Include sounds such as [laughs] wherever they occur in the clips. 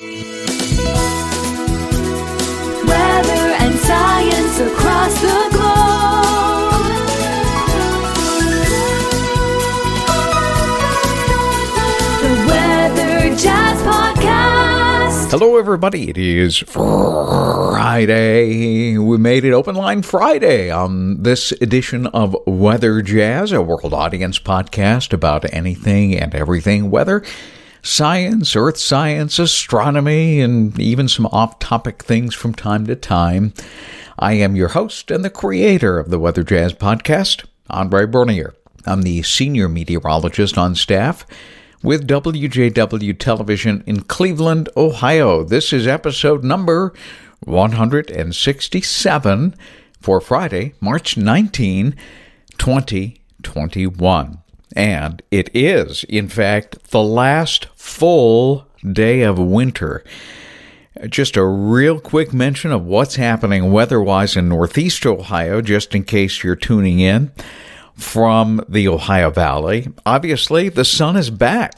Weather and science across the globe. The Weather Jazz Podcast. Hello, everybody. It is Friday. We made it Open Line Friday on this edition of Weather Jazz, a world audience podcast about anything and everything weather, science, earth science, astronomy, and even some off topic things from time to time. I am your host and the creator of the Weather Jazz podcast, Andre Bernier. I'm the senior meteorologist on staff with WJW Television in Cleveland, Ohio. This is episode number 167 for Friday, March 19, 2021. And it is, in fact, the last full day of winter. Just a real quick mention of what's happening weather wise in Northeast Ohio, just in case you're tuning in from the Ohio Valley. Obviously, the sun is back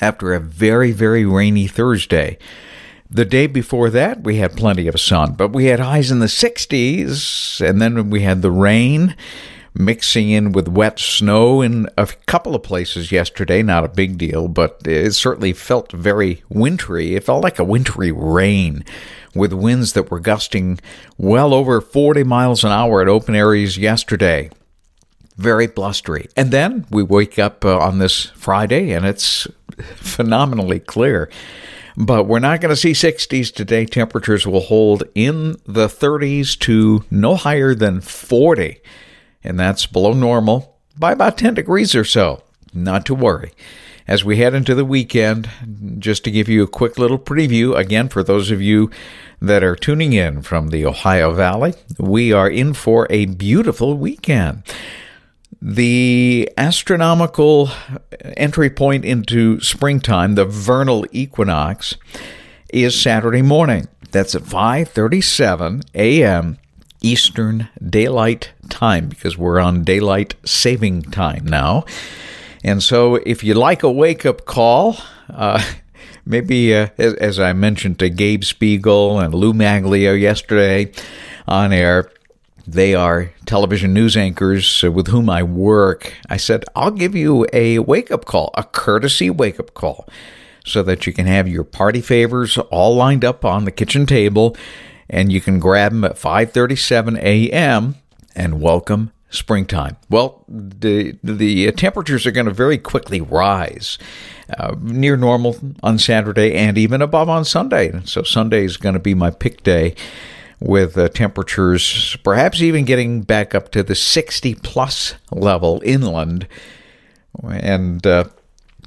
after a very, very rainy Thursday. The day before that, we had plenty of sun, but we had highs in the 60s, and then we had the rain mixing in with wet snow in a couple of places yesterday. Not a big deal, but it certainly felt very wintry. It felt like a wintry rain with winds that were gusting well over 40 miles an hour at open areas yesterday very blustery. And then we wake up uh, on this Friday and it's [laughs] phenomenally clear. But we're not going to see 60s today. Temperatures will hold in the 30s to no higher than 40. And that's below normal by about 10 degrees or so. Not to worry. As we head into the weekend, just to give you a quick little preview, again, for those of you that are tuning in from the Ohio Valley, we are in for a beautiful weekend. The astronomical entry point into springtime, the vernal equinox, is Saturday morning. That's at 5:37 a.m. Eastern Daylight Time because we're on daylight saving time now. And so if you like a wake-up call, uh, [laughs] maybe uh, as, as I mentioned to Gabe Spiegel and Lou Maglio yesterday on air, they are television news anchors with whom I work. I said, I'll give you a wake up call, a courtesy wake up call, so that you can have your party favors all lined up on the kitchen table and you can grab them at 5:37 a.m. and welcome springtime. Well, the the temperatures are going to very quickly rise. Uh, near normal on Saturday and even above on Sunday. So Sunday is going to be my pick day with uh, temperatures perhaps even getting back up to the 60 plus level inland. And uh,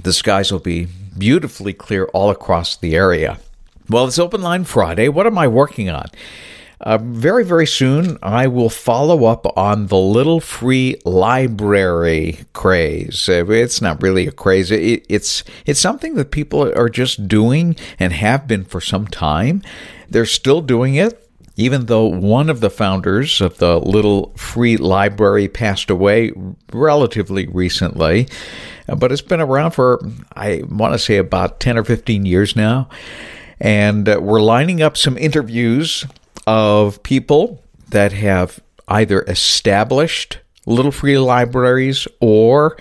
the skies will be beautifully clear all across the area. Well, it's Open Line Friday. What am I working on? Uh, very, very soon, I will follow up on the little free library craze. Uh, It's not really a craze. It, it's it's something that people are just doing and have been for some time. They're still doing it even though one of the founders of the little free library passed away relatively recently, but it's been around for, I want to say, about 10 or 15 years now. And uh, we're lining up some interviews of people that have either established little free libraries or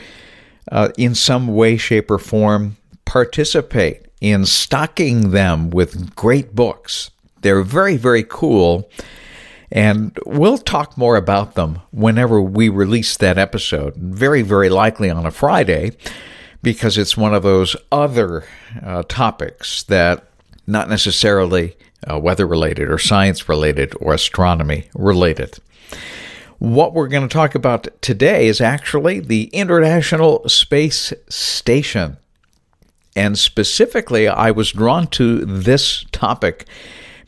uh, in some way, shape, or form participate in stocking them with great books they're very, very cool. And we'll talk more about them whenever we release that episode. Very, very likely on a Friday, because it's one of those other uh, topics that not necessarily uh, weather related or science related or astronomy related. What we're going to talk about today is actually the International Space Station. And specifically, I was drawn to this topic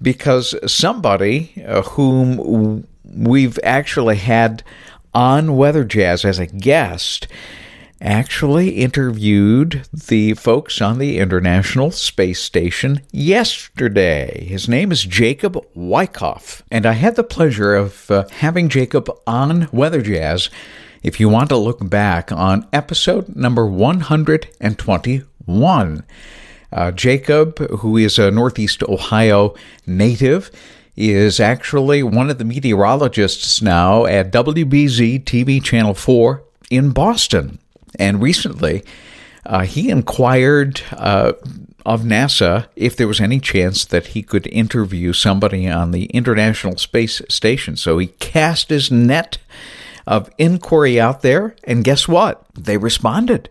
because somebody uh, whom we've actually had on Weather Jazz as a guest actually interviewed the folks on the International Space Station yesterday. His name is Jacob Wycoff, and I had the pleasure of uh, having Jacob on Weather Jazz. If you want to look back on episode number 121, Uh, Jacob, who is a Northeast Ohio native, is actually one of the meteorologists now at WBZ TV Channel 4 in Boston. And recently, uh, he inquired uh, of NASA if there was any chance that he could interview somebody on the International Space Station. So he cast his net of inquiry out there, and guess what? They responded.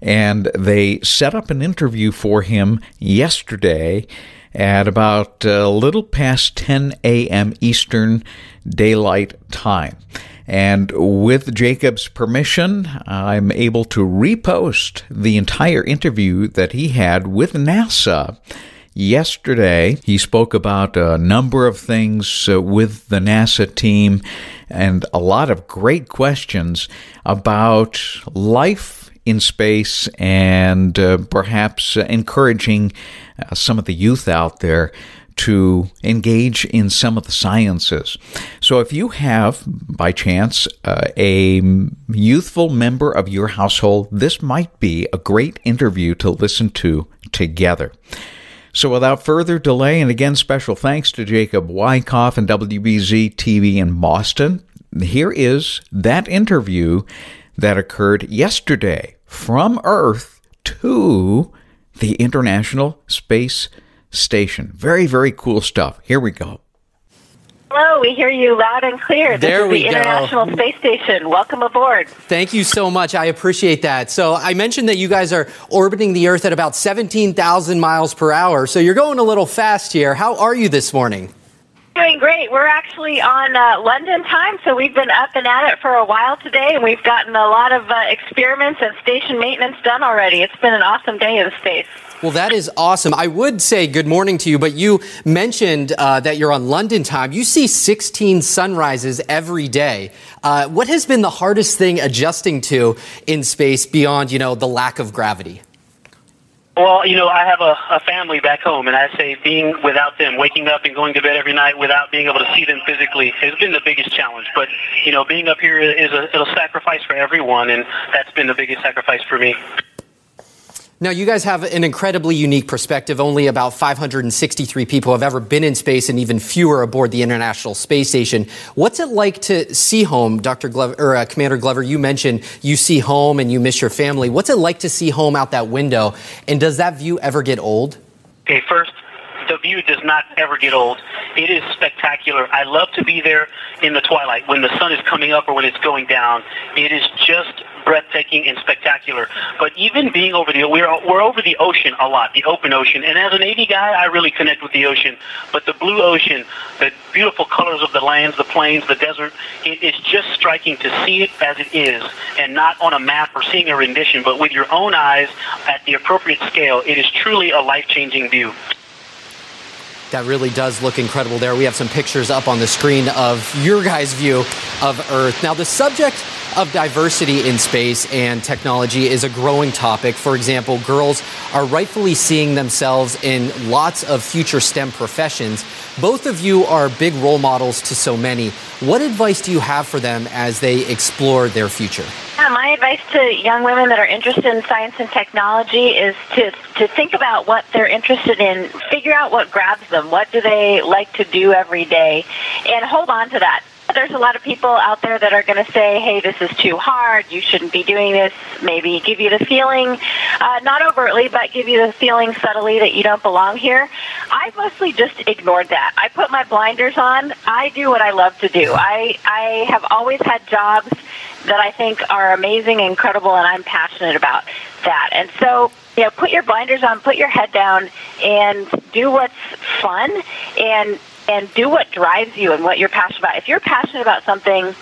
And they set up an interview for him yesterday at about a little past 10 a.m. Eastern Daylight Time. And with Jacob's permission, I'm able to repost the entire interview that he had with NASA yesterday. He spoke about a number of things uh, with the NASA team and a lot of great questions about life in space and uh, perhaps encouraging uh, some of the youth out there to engage in some of the sciences. So, if you have, by chance, uh, a youthful member of your household, this might be a great interview to listen to together. So, without further delay, and again, special thanks to Jacob Wycoff and WBZ TV in Boston, here is that interview that occurred yesterday from Earth to the International Space Station. Very, very cool stuff. Here we go. Hello, we hear you loud and clear. This there is we the go. International Space Station. Welcome aboard. Thank you so much. I appreciate that. So I mentioned that you guys are orbiting the Earth at about 17,000 miles per hour. So you're going a little fast here. How are you this morning? Doing great. We're actually on uh, London time, so we've been up and at it for a while today, and we've gotten a lot of uh, experiments and station maintenance done already. It's been an awesome day in space. Well, that is awesome. I would say good morning to you, but you mentioned uh, that you're on London time. You see 16 sunrises every day. Uh, what has been the hardest thing adjusting to in space beyond, you know, the lack of gravity? Well, you know, I have a, a family back home, and I say being without them, waking up and going to bed every night without being able to see them physically has been the biggest challenge. But, you know, being up here is a, a sacrifice for everyone, and that's been the biggest sacrifice for me. Now, you guys have an incredibly unique perspective. Only about 563 people have ever been in space, and even fewer aboard the International Space Station. What's it like to see home, Dr. Glover, or uh, Commander Glover? You mentioned you see home and you miss your family. What's it like to see home out that window? And does that view ever get old? Okay, first, the view does not ever get old. It is spectacular. I love to be there in the twilight when the sun is coming up or when it's going down. It is just breathtaking and spectacular. But even being over the we're we're over the ocean a lot, the open ocean. And as a Navy guy, I really connect with the ocean. But the blue ocean, the beautiful colors of the lands, the plains, the desert, it is just striking to see it as it is, and not on a map or seeing a rendition, but with your own eyes at the appropriate scale. It is truly a life-changing view. That really does look incredible there. We have some pictures up on the screen of your guys' view of Earth. Now, the subject of diversity in space and technology is a growing topic. For example, girls are rightfully seeing themselves in lots of future STEM professions. Both of you are big role models to so many. What advice do you have for them as they explore their future? Yeah, my advice to young women that are interested in science and technology is to to think about what they're interested in, figure out what grabs them, what do they like to do every day, and hold on to that. There's a lot of people out there that are going to say, "Hey, this is too hard. You shouldn't be doing this." Maybe give you the feeling, uh, not overtly, but give you the feeling subtly that you don't belong here. I've mostly just ignored that. I put my blinders on. I do what I love to do. I I have always had jobs that I think are amazing incredible, and I'm passionate about that. And so, you know, put your blinders on, put your head down, and do what's fun, and and do what drives you and what you're passionate about. If you're passionate about something,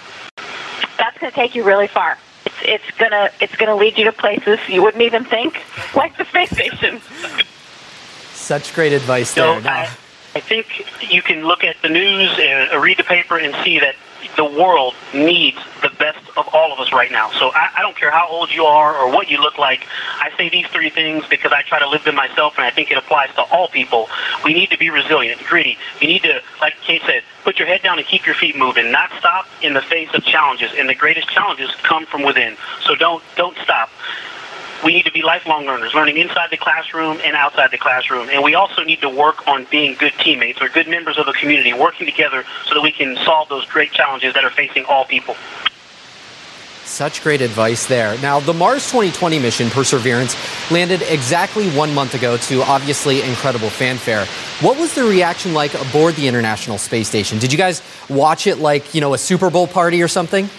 that's going to take you really far. It's it's gonna it's gonna lead you to places you wouldn't even think, [laughs] like the space station. Such great advice So there. Now- I, I think you can look at the news and read the paper and see that the world needs the best of all of us right now. So I, I don't care how old you are or what you look like. I say these three things because I try to live them myself, and I think it applies to all people. We need to be resilient, gritty. You need to, like Kate said, put your head down and keep your feet moving. Not stop in the face of challenges, and the greatest challenges come from within. So don't don't stop. we need to be lifelong learners, learning inside the classroom and outside the classroom. And we also need to work on being good teammates or good members of the community, working together so that we can solve those great challenges that are facing all people. Such great advice there. Now, the Mars 2020 mission, Perseverance, landed exactly one month ago to obviously incredible fanfare. What was the reaction like aboard the International Space Station? Did you guys watch it like, you know, a Super Bowl party or something?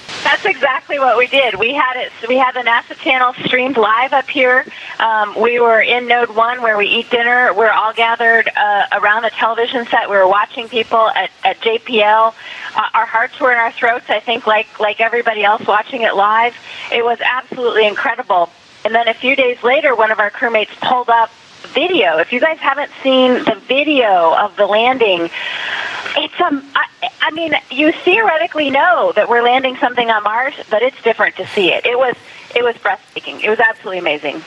That's exactly what we did. We had it. We had the NASA channel streamed live up here. Um, we were in Node One where we eat dinner. We're all gathered uh, around the television set. We were watching people at, at JPL. Uh, our hearts were in our throats. I think, like like everybody else watching it live. It was absolutely incredible. And then a few days later, one of our crewmates pulled up video. If you guys haven't seen the video of the landing, it's um. I, I mean, you theoretically know that we're landing something on Mars, but it's different to see it. It was it was breathtaking. It was absolutely amazing.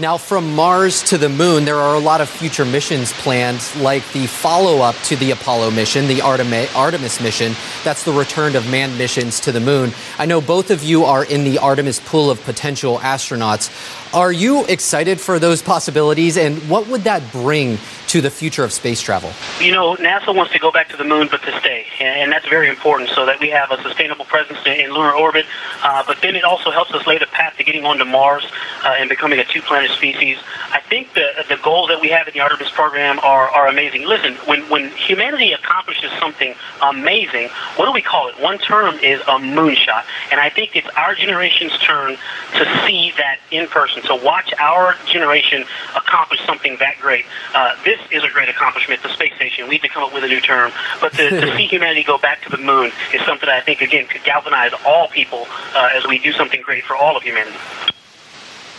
Now, from Mars to the moon, there are a lot of future missions planned, like the follow up to the Apollo mission, the Artemis mission. That's the return of manned missions to the moon. I know both of you are in the Artemis pool of potential astronauts. Are you excited for those possibilities, and what would that bring to the future of space travel? You know, NASA wants to go back to the moon, but to stay, and that's very important so that we have a sustainable presence in lunar orbit. Uh, but then it also helps us lay the path to getting onto Mars uh, and becoming a two-planet species. I think the the goals that we have in the Artemis program are, are amazing. Listen, when when humanity accomplishes something amazing, what do we call it? One term is a moonshot, and I think it's our generation's turn to see that in person to watch our generation accomplish something that great. Uh, this is a great accomplishment, the space station. We need to come up with a new term. But to, to [laughs] see humanity go back to the moon is something that I think, again, could galvanize all people uh, as we do something great for all of humanity.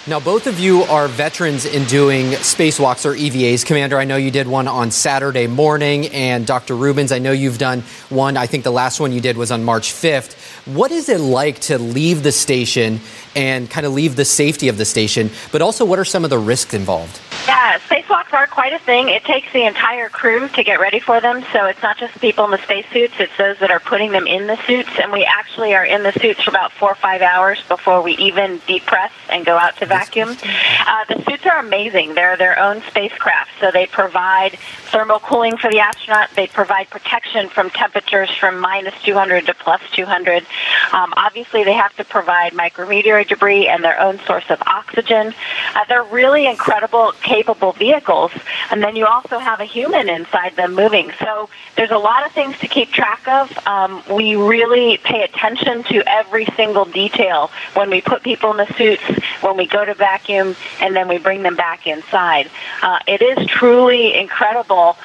Now, both of you are veterans in doing spacewalks or EVAs. Commander, I know you did one on Saturday morning, and Dr. Rubins, I know you've done one. I think the last one you did was on March 5th. What is it like to leave the station and kind of leave the safety of the station, but also what are some of the risks involved? Yeah, spacewalks are quite a thing. It takes the entire crew to get ready for them, so it's not just people in the spacesuits, it's those that are putting them in the suits, and we actually are in the suits for about four or five hours before we even depress and go out to vacuum. Uh, the suits are amazing. They're their own spacecraft, so they provide thermal cooling for the astronaut. They provide protection from temperatures from minus 200 to plus 200. Um, obviously, they have to provide micrometeor debris and their own source of oxygen. Uh, they're really incredible, capable vehicles. And then you also have a human inside them moving. So there's a lot of things to keep track of. Um, we really pay attention to every single detail when we put people in the suits, when we go to vacuum, and then we bring them back inside. Uh, it is truly incredible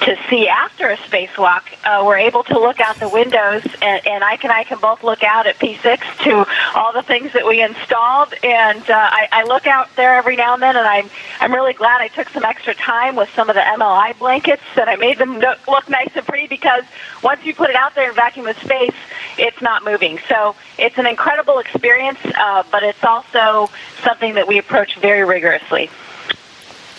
to see after a spacewalk, uh, we're able to look out the windows, and, and Ike and I can both look out at P6 to all the things that we installed. And uh, I, I look out there every now and then, and I'm I'm really glad I took some extra time with some of the MLI blankets, and I made them look nice and pretty because once you put it out there in vacuum of space, it's not moving. So it's an incredible experience, uh, but it's also something that we approach very rigorously.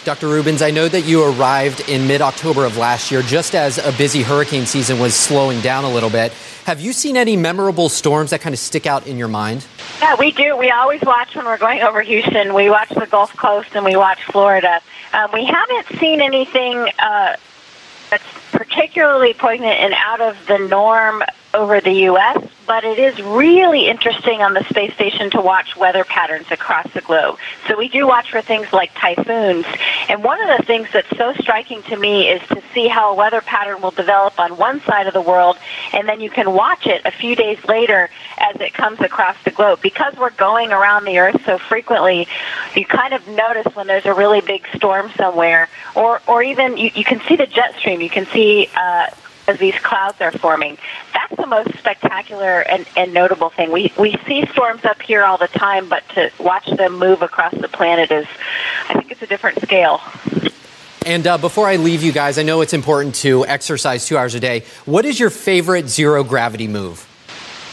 Dr. Rubins, I know that you arrived in mid October of last year, just as a busy hurricane season was slowing down a little bit. Have you seen any memorable storms that kind of stick out in your mind? Yeah, we do. We always watch when we're going over Houston. We watch the Gulf Coast and we watch Florida. Um, we haven't seen anything uh, that's particularly poignant and out of the norm over the U.S., but it is really interesting on the space station to watch weather patterns across the globe. So we do watch for things like typhoons. And one of the things that's so striking to me is to see how a weather pattern will develop on one side of the world, and then you can watch it a few days later as it comes across the globe. Because we're going around the Earth so frequently, you kind of notice when there's a really big storm somewhere, or, or even you, you can see the jet stream. You can see uh, as these clouds are forming. That's the most spectacular and, and notable thing. We we see storms up here all the time, but to watch them move across the planet is, I think, it's a different scale. And uh, before I leave you guys, I know it's important to exercise two hours a day. What is your favorite zero gravity move?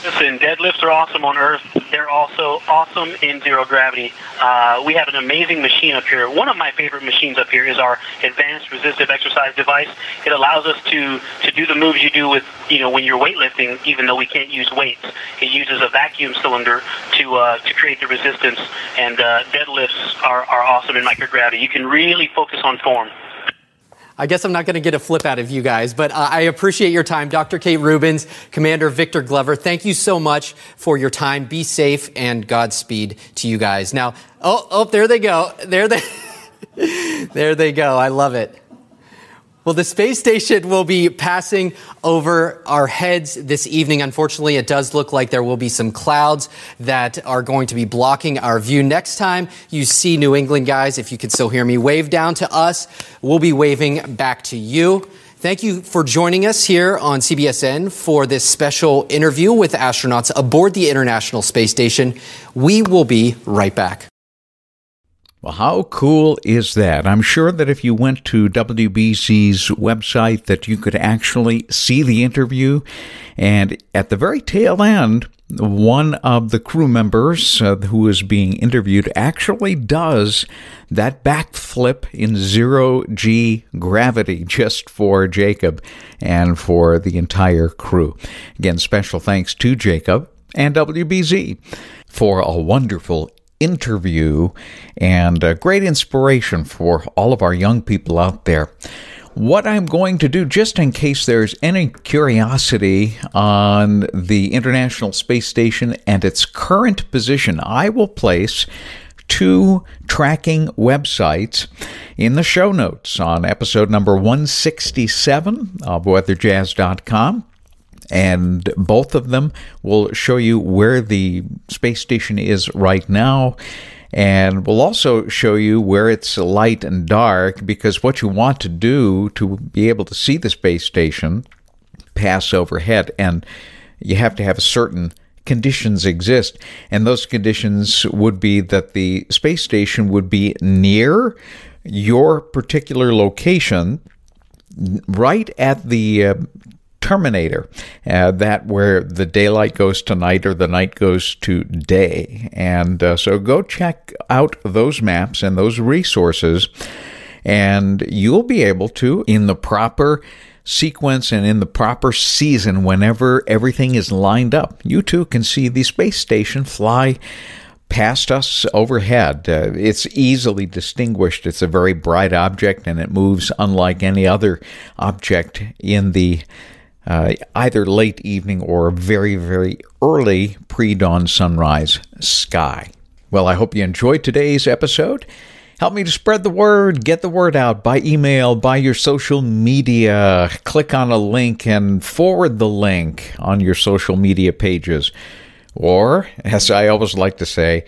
Listen, deadlifts are awesome on Earth, they're also awesome in zero gravity. Uh, we have an amazing machine up here. One of my favorite machines up here is our advanced resistive exercise device. It allows us to to do the moves you do with you know when you're weightlifting, even though we can't use weights. It uses a vacuum cylinder to uh, to create the resistance, and uh, deadlifts are, are awesome in microgravity. You can really focus on form. I guess I'm not going to get a flip out of you guys, but uh, I appreciate your time. Dr. Kate Rubins, Commander Victor Glover, thank you so much for your time. Be safe and Godspeed to you guys. Now, oh, oh, there they go. There they, [laughs] there they go. I love it. Well, the space station will be passing over our heads this evening. Unfortunately, it does look like there will be some clouds that are going to be blocking our view. Next time you see New England guys, if you can still hear me, wave down to us. We'll be waving back to you. Thank you for joining us here on CBSN for this special interview with astronauts aboard the International Space Station. We will be right back. Well, how cool is that? I'm sure that if you went to WBZ's website that you could actually see the interview and at the very tail end one of the crew members uh, who is being interviewed actually does that backflip in zero G gravity [laughs] just for Jacob and for the entire crew. Again, special thanks to Jacob and WBZ for a wonderful interview and a great inspiration for all of our young people out there. What I'm going to do, just in case there's any curiosity on the International Space Station and its current position, I will place two tracking websites in the show notes on episode number 167 of weatherjazz.com and both of them will show you where the space station is right now. And we'll also show you where it's light and dark because what you want to do to be able to see the space station pass overhead and you have to have certain conditions exist. And those conditions would be that the space station would be near your particular location right at the uh, terminator, uh, that where the daylight goes to night or the night goes to day. And uh, so go check out those maps and those resources, and you'll be able to, in the proper sequence and in the proper season, whenever everything is lined up, you too can see the space station fly past us overhead. Uh, it's easily distinguished. It's a very bright object and it moves unlike any other object in the uh, either late evening or very, very early pre dawn sunrise sky. Well, I hope you enjoyed today's episode. Help me to spread the word, get the word out by email, by your social media. Click on a link and forward the link on your social media pages. Or, as I always like to say,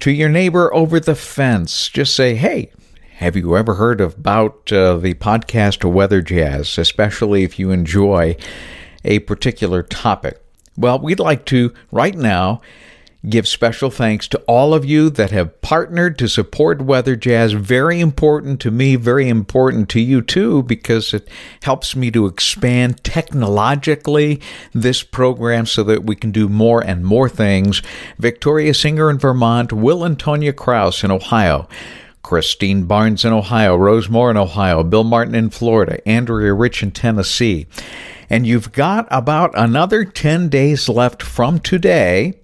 to your neighbor over the fence, just say, hey, have you ever heard about uh, the podcast Weather Jazz, especially if you enjoy a particular topic? Well, we'd like to, right now, give special thanks to all of you that have partnered to support Weather Jazz. Very important to me, very important to you too, because it helps me to expand technologically this program so that we can do more and more things. Victoria Singer in Vermont, Will and Tonya Kraus in Ohio. Christine Barnes in Ohio, Rose Moore in Ohio, Bill Martin in Florida, Andrea Rich in Tennessee. And you've got about another 10 days left from today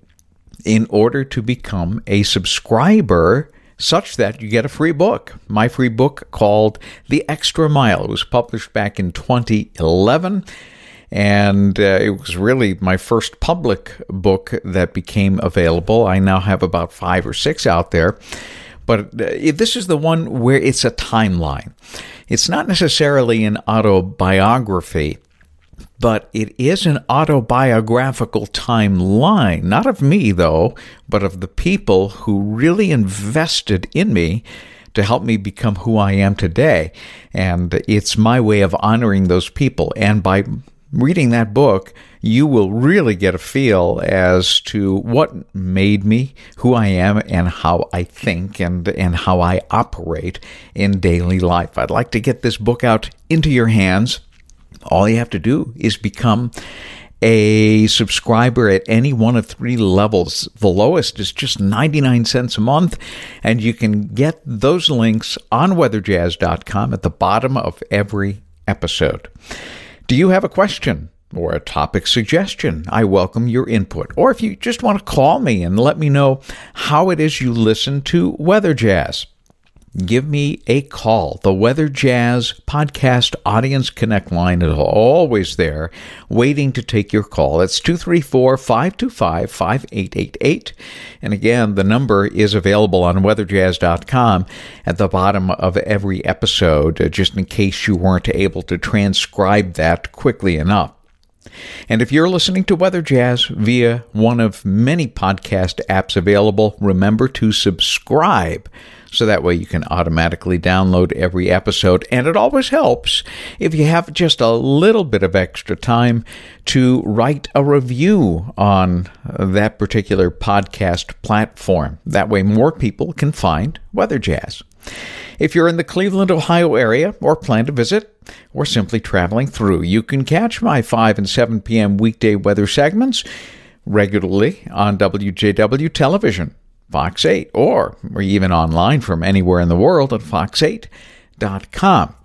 in order to become a subscriber such that you get a free book. My free book called The Extra Mile. It was published back in 2011 and uh, it was really my first public book that became available. I now have about five or six out there. But uh, this is the one where it's a timeline. It's not necessarily an autobiography, but it is an autobiographical timeline, not of me, though, but of the people who really invested in me to help me become who I am today. And it's my way of honoring those people. And by reading that book, you will really get a feel as to what made me who I am and how I think and, and how I operate in daily life. I'd like to get this book out into your hands. All you have to do is become a subscriber at any one of three levels. The lowest is just 99 cents a month, and you can get those links on weatherjazz.com at the bottom of every episode. Do you have a question? Or a topic suggestion. I welcome your input. Or if you just want to call me and let me know how it is you listen to Weather Jazz give me a call. The Weather Jazz Podcast Audience Connect line is always there, waiting to take your call. It's 234 525 5888. And again, the number is available on weatherjazz.com at the bottom of every episode, uh, just in case you weren't able to transcribe that quickly enough. And if you're listening to Weather Jazz via one of many podcast apps available, remember to subscribe so that way you can automatically download every episode. And it always helps if you have just a little bit of extra time to write a review on that particular podcast platform. That way more people can find Weather Jazz. If you're in the Cleveland, Ohio area or plan to visit, or simply traveling through, you can catch my 5 and 7 p.m. weekday weather segments regularly on WJW television. Fox 8, or, even online from anywhere in the world at fox8.com.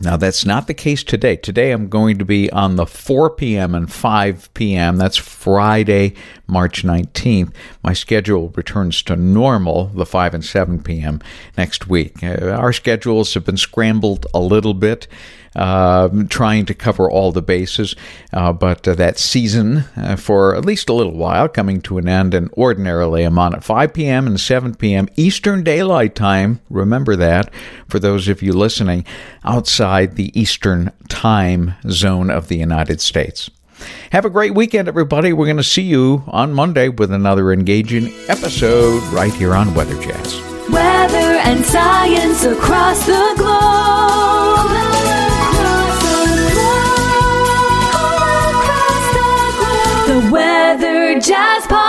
Now, that's not the case today. Today, I'm going to be on the 4 p.m. and 5 p.m. That's Friday, March 19th. My schedule returns to normal, the 5 and 7 p.m. next week. Uh, our schedules have been scrambled a little bit trying to cover all the bases. Uh, but uh, that season, uh, for at least a little while, coming to an end, and ordinarily I'm on at 5 p.m. and 7 p.m. Eastern Daylight Time. Remember that for those of you listening outside the Eastern Time Zone of the United States. Have a great weekend, everybody. We're going to see you on Monday with another engaging episode right here on Weather Jazz. Weather and science across the globe. Jazz Podcast.